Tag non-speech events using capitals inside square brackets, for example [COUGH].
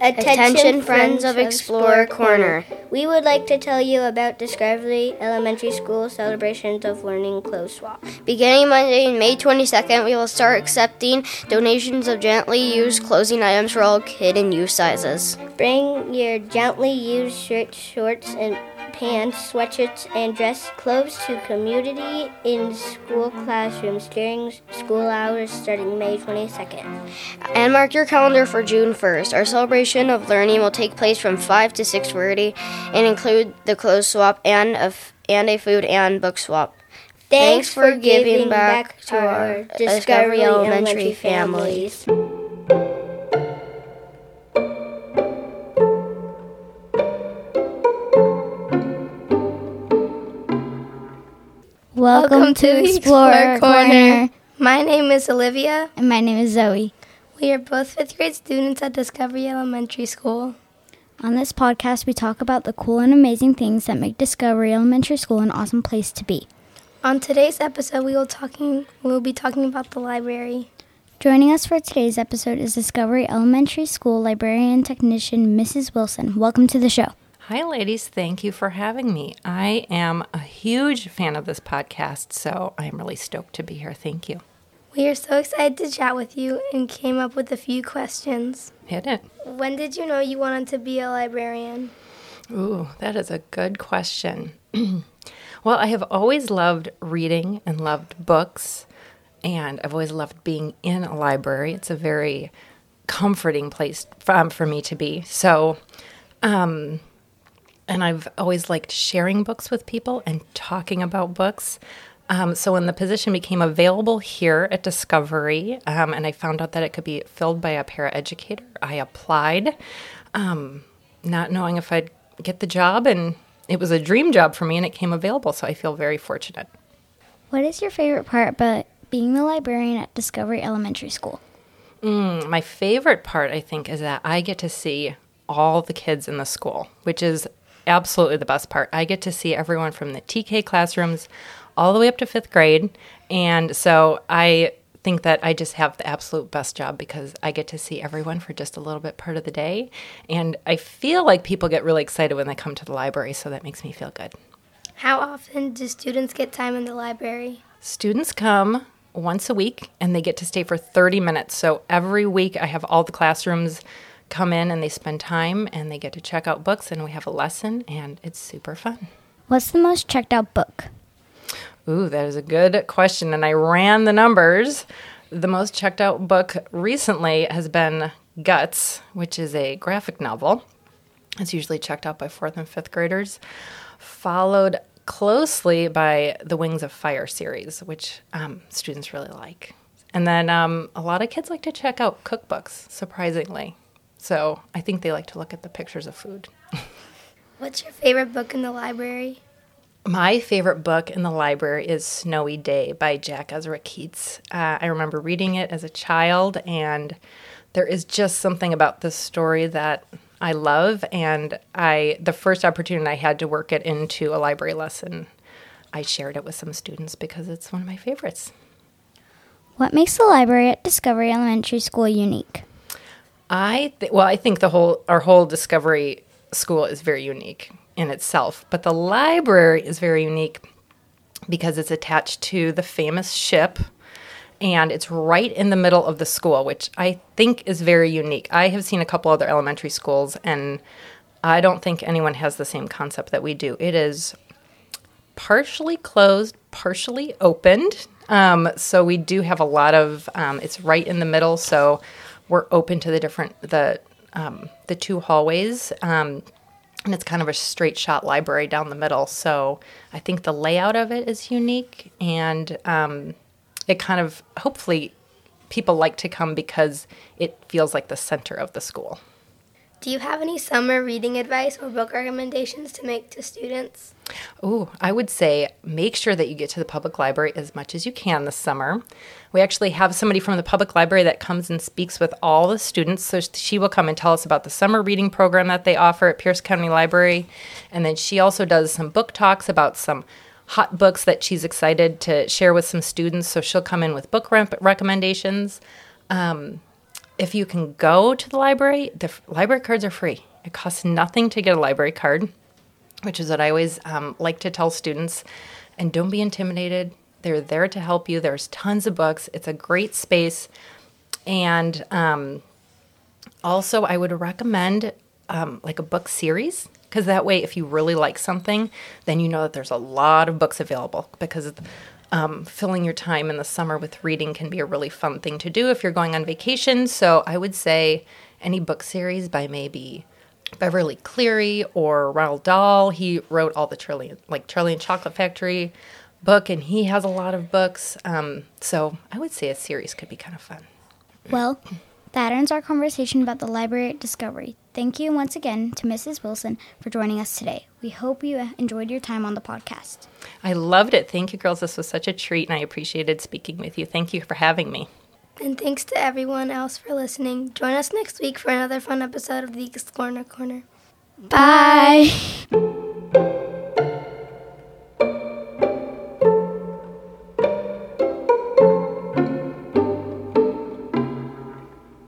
Attention, friends of Explorer Corner. We would like to tell you about Discovery Elementary School celebrations of learning clothes swap. Beginning Monday, May 22nd, we will start accepting donations of gently used clothing items for all kid and youth sizes. Bring your gently used shirts, shorts, and pants, sweatshirts, and dress clothes to community in school classrooms during school hours starting May 22nd. And mark your calendar for June 1st. Our celebration of learning will take place from 5 to 6:30 and include the clothes swap and a, f- and a food and book swap. Thanks for giving back to our Discovery Elementary families. Welcome, to Explorer Corner. My name is Olivia. And my name is Zoey. We are both fifth grade students at Discovery Elementary School. On this podcast, we talk about the cool and amazing things that make Discovery Elementary School an awesome place to be. On today's episode, we will talking we will be talking about the library. Joining us for today's episode is Discovery Elementary School librarian technician Mrs. Wilson. Welcome to the show. Hi, ladies. Thank you for having me. I am a huge fan of this podcast, so I'm really stoked to be here. Thank you. We are so excited to chat with you and came up with a few questions. Hit it. When did you know you wanted to be a librarian? Ooh, that is a good question. [CLEARS THROAT] well, I have always loved reading and loved books, and I've always loved being in a library. It's a very comforting place for, for me to be. So, um, and I've always liked sharing books with people and talking about books. Um, so when the position became available here at Discovery, um, and I found out that it could be filled by a paraeducator, I applied, um, not knowing if I'd get the job, and it was a dream job for me, and it came available. So I feel very fortunate. What is your favorite part about being the librarian at Discovery Elementary School? Mm, my favorite part, I think, is that I get to see all the kids in the school, which is absolutely the best part. I get to see everyone from the TK classrooms all the way up to fifth grade. And so I think that I just have the absolute best job because I get to see everyone for just a little bit part of the day. And I feel like people get really excited when they come to the library, so that makes me feel good. How often do students get time in the library? Students come once a week and they get to stay for 30 minutes. So every week I have all the classrooms come in and they spend time and they get to check out books and we have a lesson and it's super fun. What's the most checked out book? Ooh, that is a good question. And I ran the numbers. The most checked out book recently has been Guts, which is a graphic novel. It's usually checked out by fourth and fifth graders, followed closely by the Wings of Fire series, which um, students really like. And then um, a lot of kids like to check out cookbooks, surprisingly. So I think they like to look at the pictures of food. [LAUGHS] What's your favorite book in the library? My favorite book in the library is Snowy Day by Jack Ezra Keats. Uh, I remember reading it as a child, and there is just something about this story that I love. And I, the first opportunity I had to work it into a library lesson, I shared it with some students because it's one of my favorites. What makes the library at Discovery Elementary School unique? I th- well, I think the whole our whole Discovery School is very unique in itself, but the library is very unique because it's attached to the famous ship and it's right in the middle of the school, which I think is very unique. I have seen a couple other elementary schools and I don't think anyone has the same concept that we do. It is partially closed, partially opened. Um, so we do have a lot of, um, it's right in the middle. So we're open to the different the um, the two hallways. Um, and it's kind of a straight shot library down the middle. So I think the layout of it is unique, and um, it kind of hopefully people like to come because it feels like the center of the school. Do you have any summer reading advice or book recommendations to make to students? Oh, I would say make sure that you get to the public library as much as you can this summer. We actually have somebody from the public library that comes and speaks with all the students. So she will come and tell us about the summer reading program that they offer at Pierce County Library. And then she also does some book talks about some hot books that she's excited to share with some students. So she'll come in with book recommendations. Um, if you can go to the library, the f- library cards are free. It costs nothing to get a library card, which is what I always um, like to tell students. And don't be intimidated. They're there to help you. There's tons of books. It's a great space. And um, also, I would recommend um, like a book series because that way, if you really like something, then you know that there's a lot of books available because um, filling your time in the summer with reading can be a really fun thing to do if you're going on vacation. So I would say any book series by maybe Beverly Cleary or Roald Dahl. He wrote all the Charlie, like Charlie and Chocolate Factory book, and he has a lot of books. Um, so I would say a series could be kind of fun. Well, that ends our conversation about the library at Discovery. Thank you once again to Mrs. Wilson for joining us today. We hope you enjoyed your time on the podcast. I loved it. Thank you, girls. This was such a treat, and I appreciated speaking with you. Thank you for having me. And thanks to everyone else for listening. Join us next week for another fun episode of the Explorer Corner. Bye.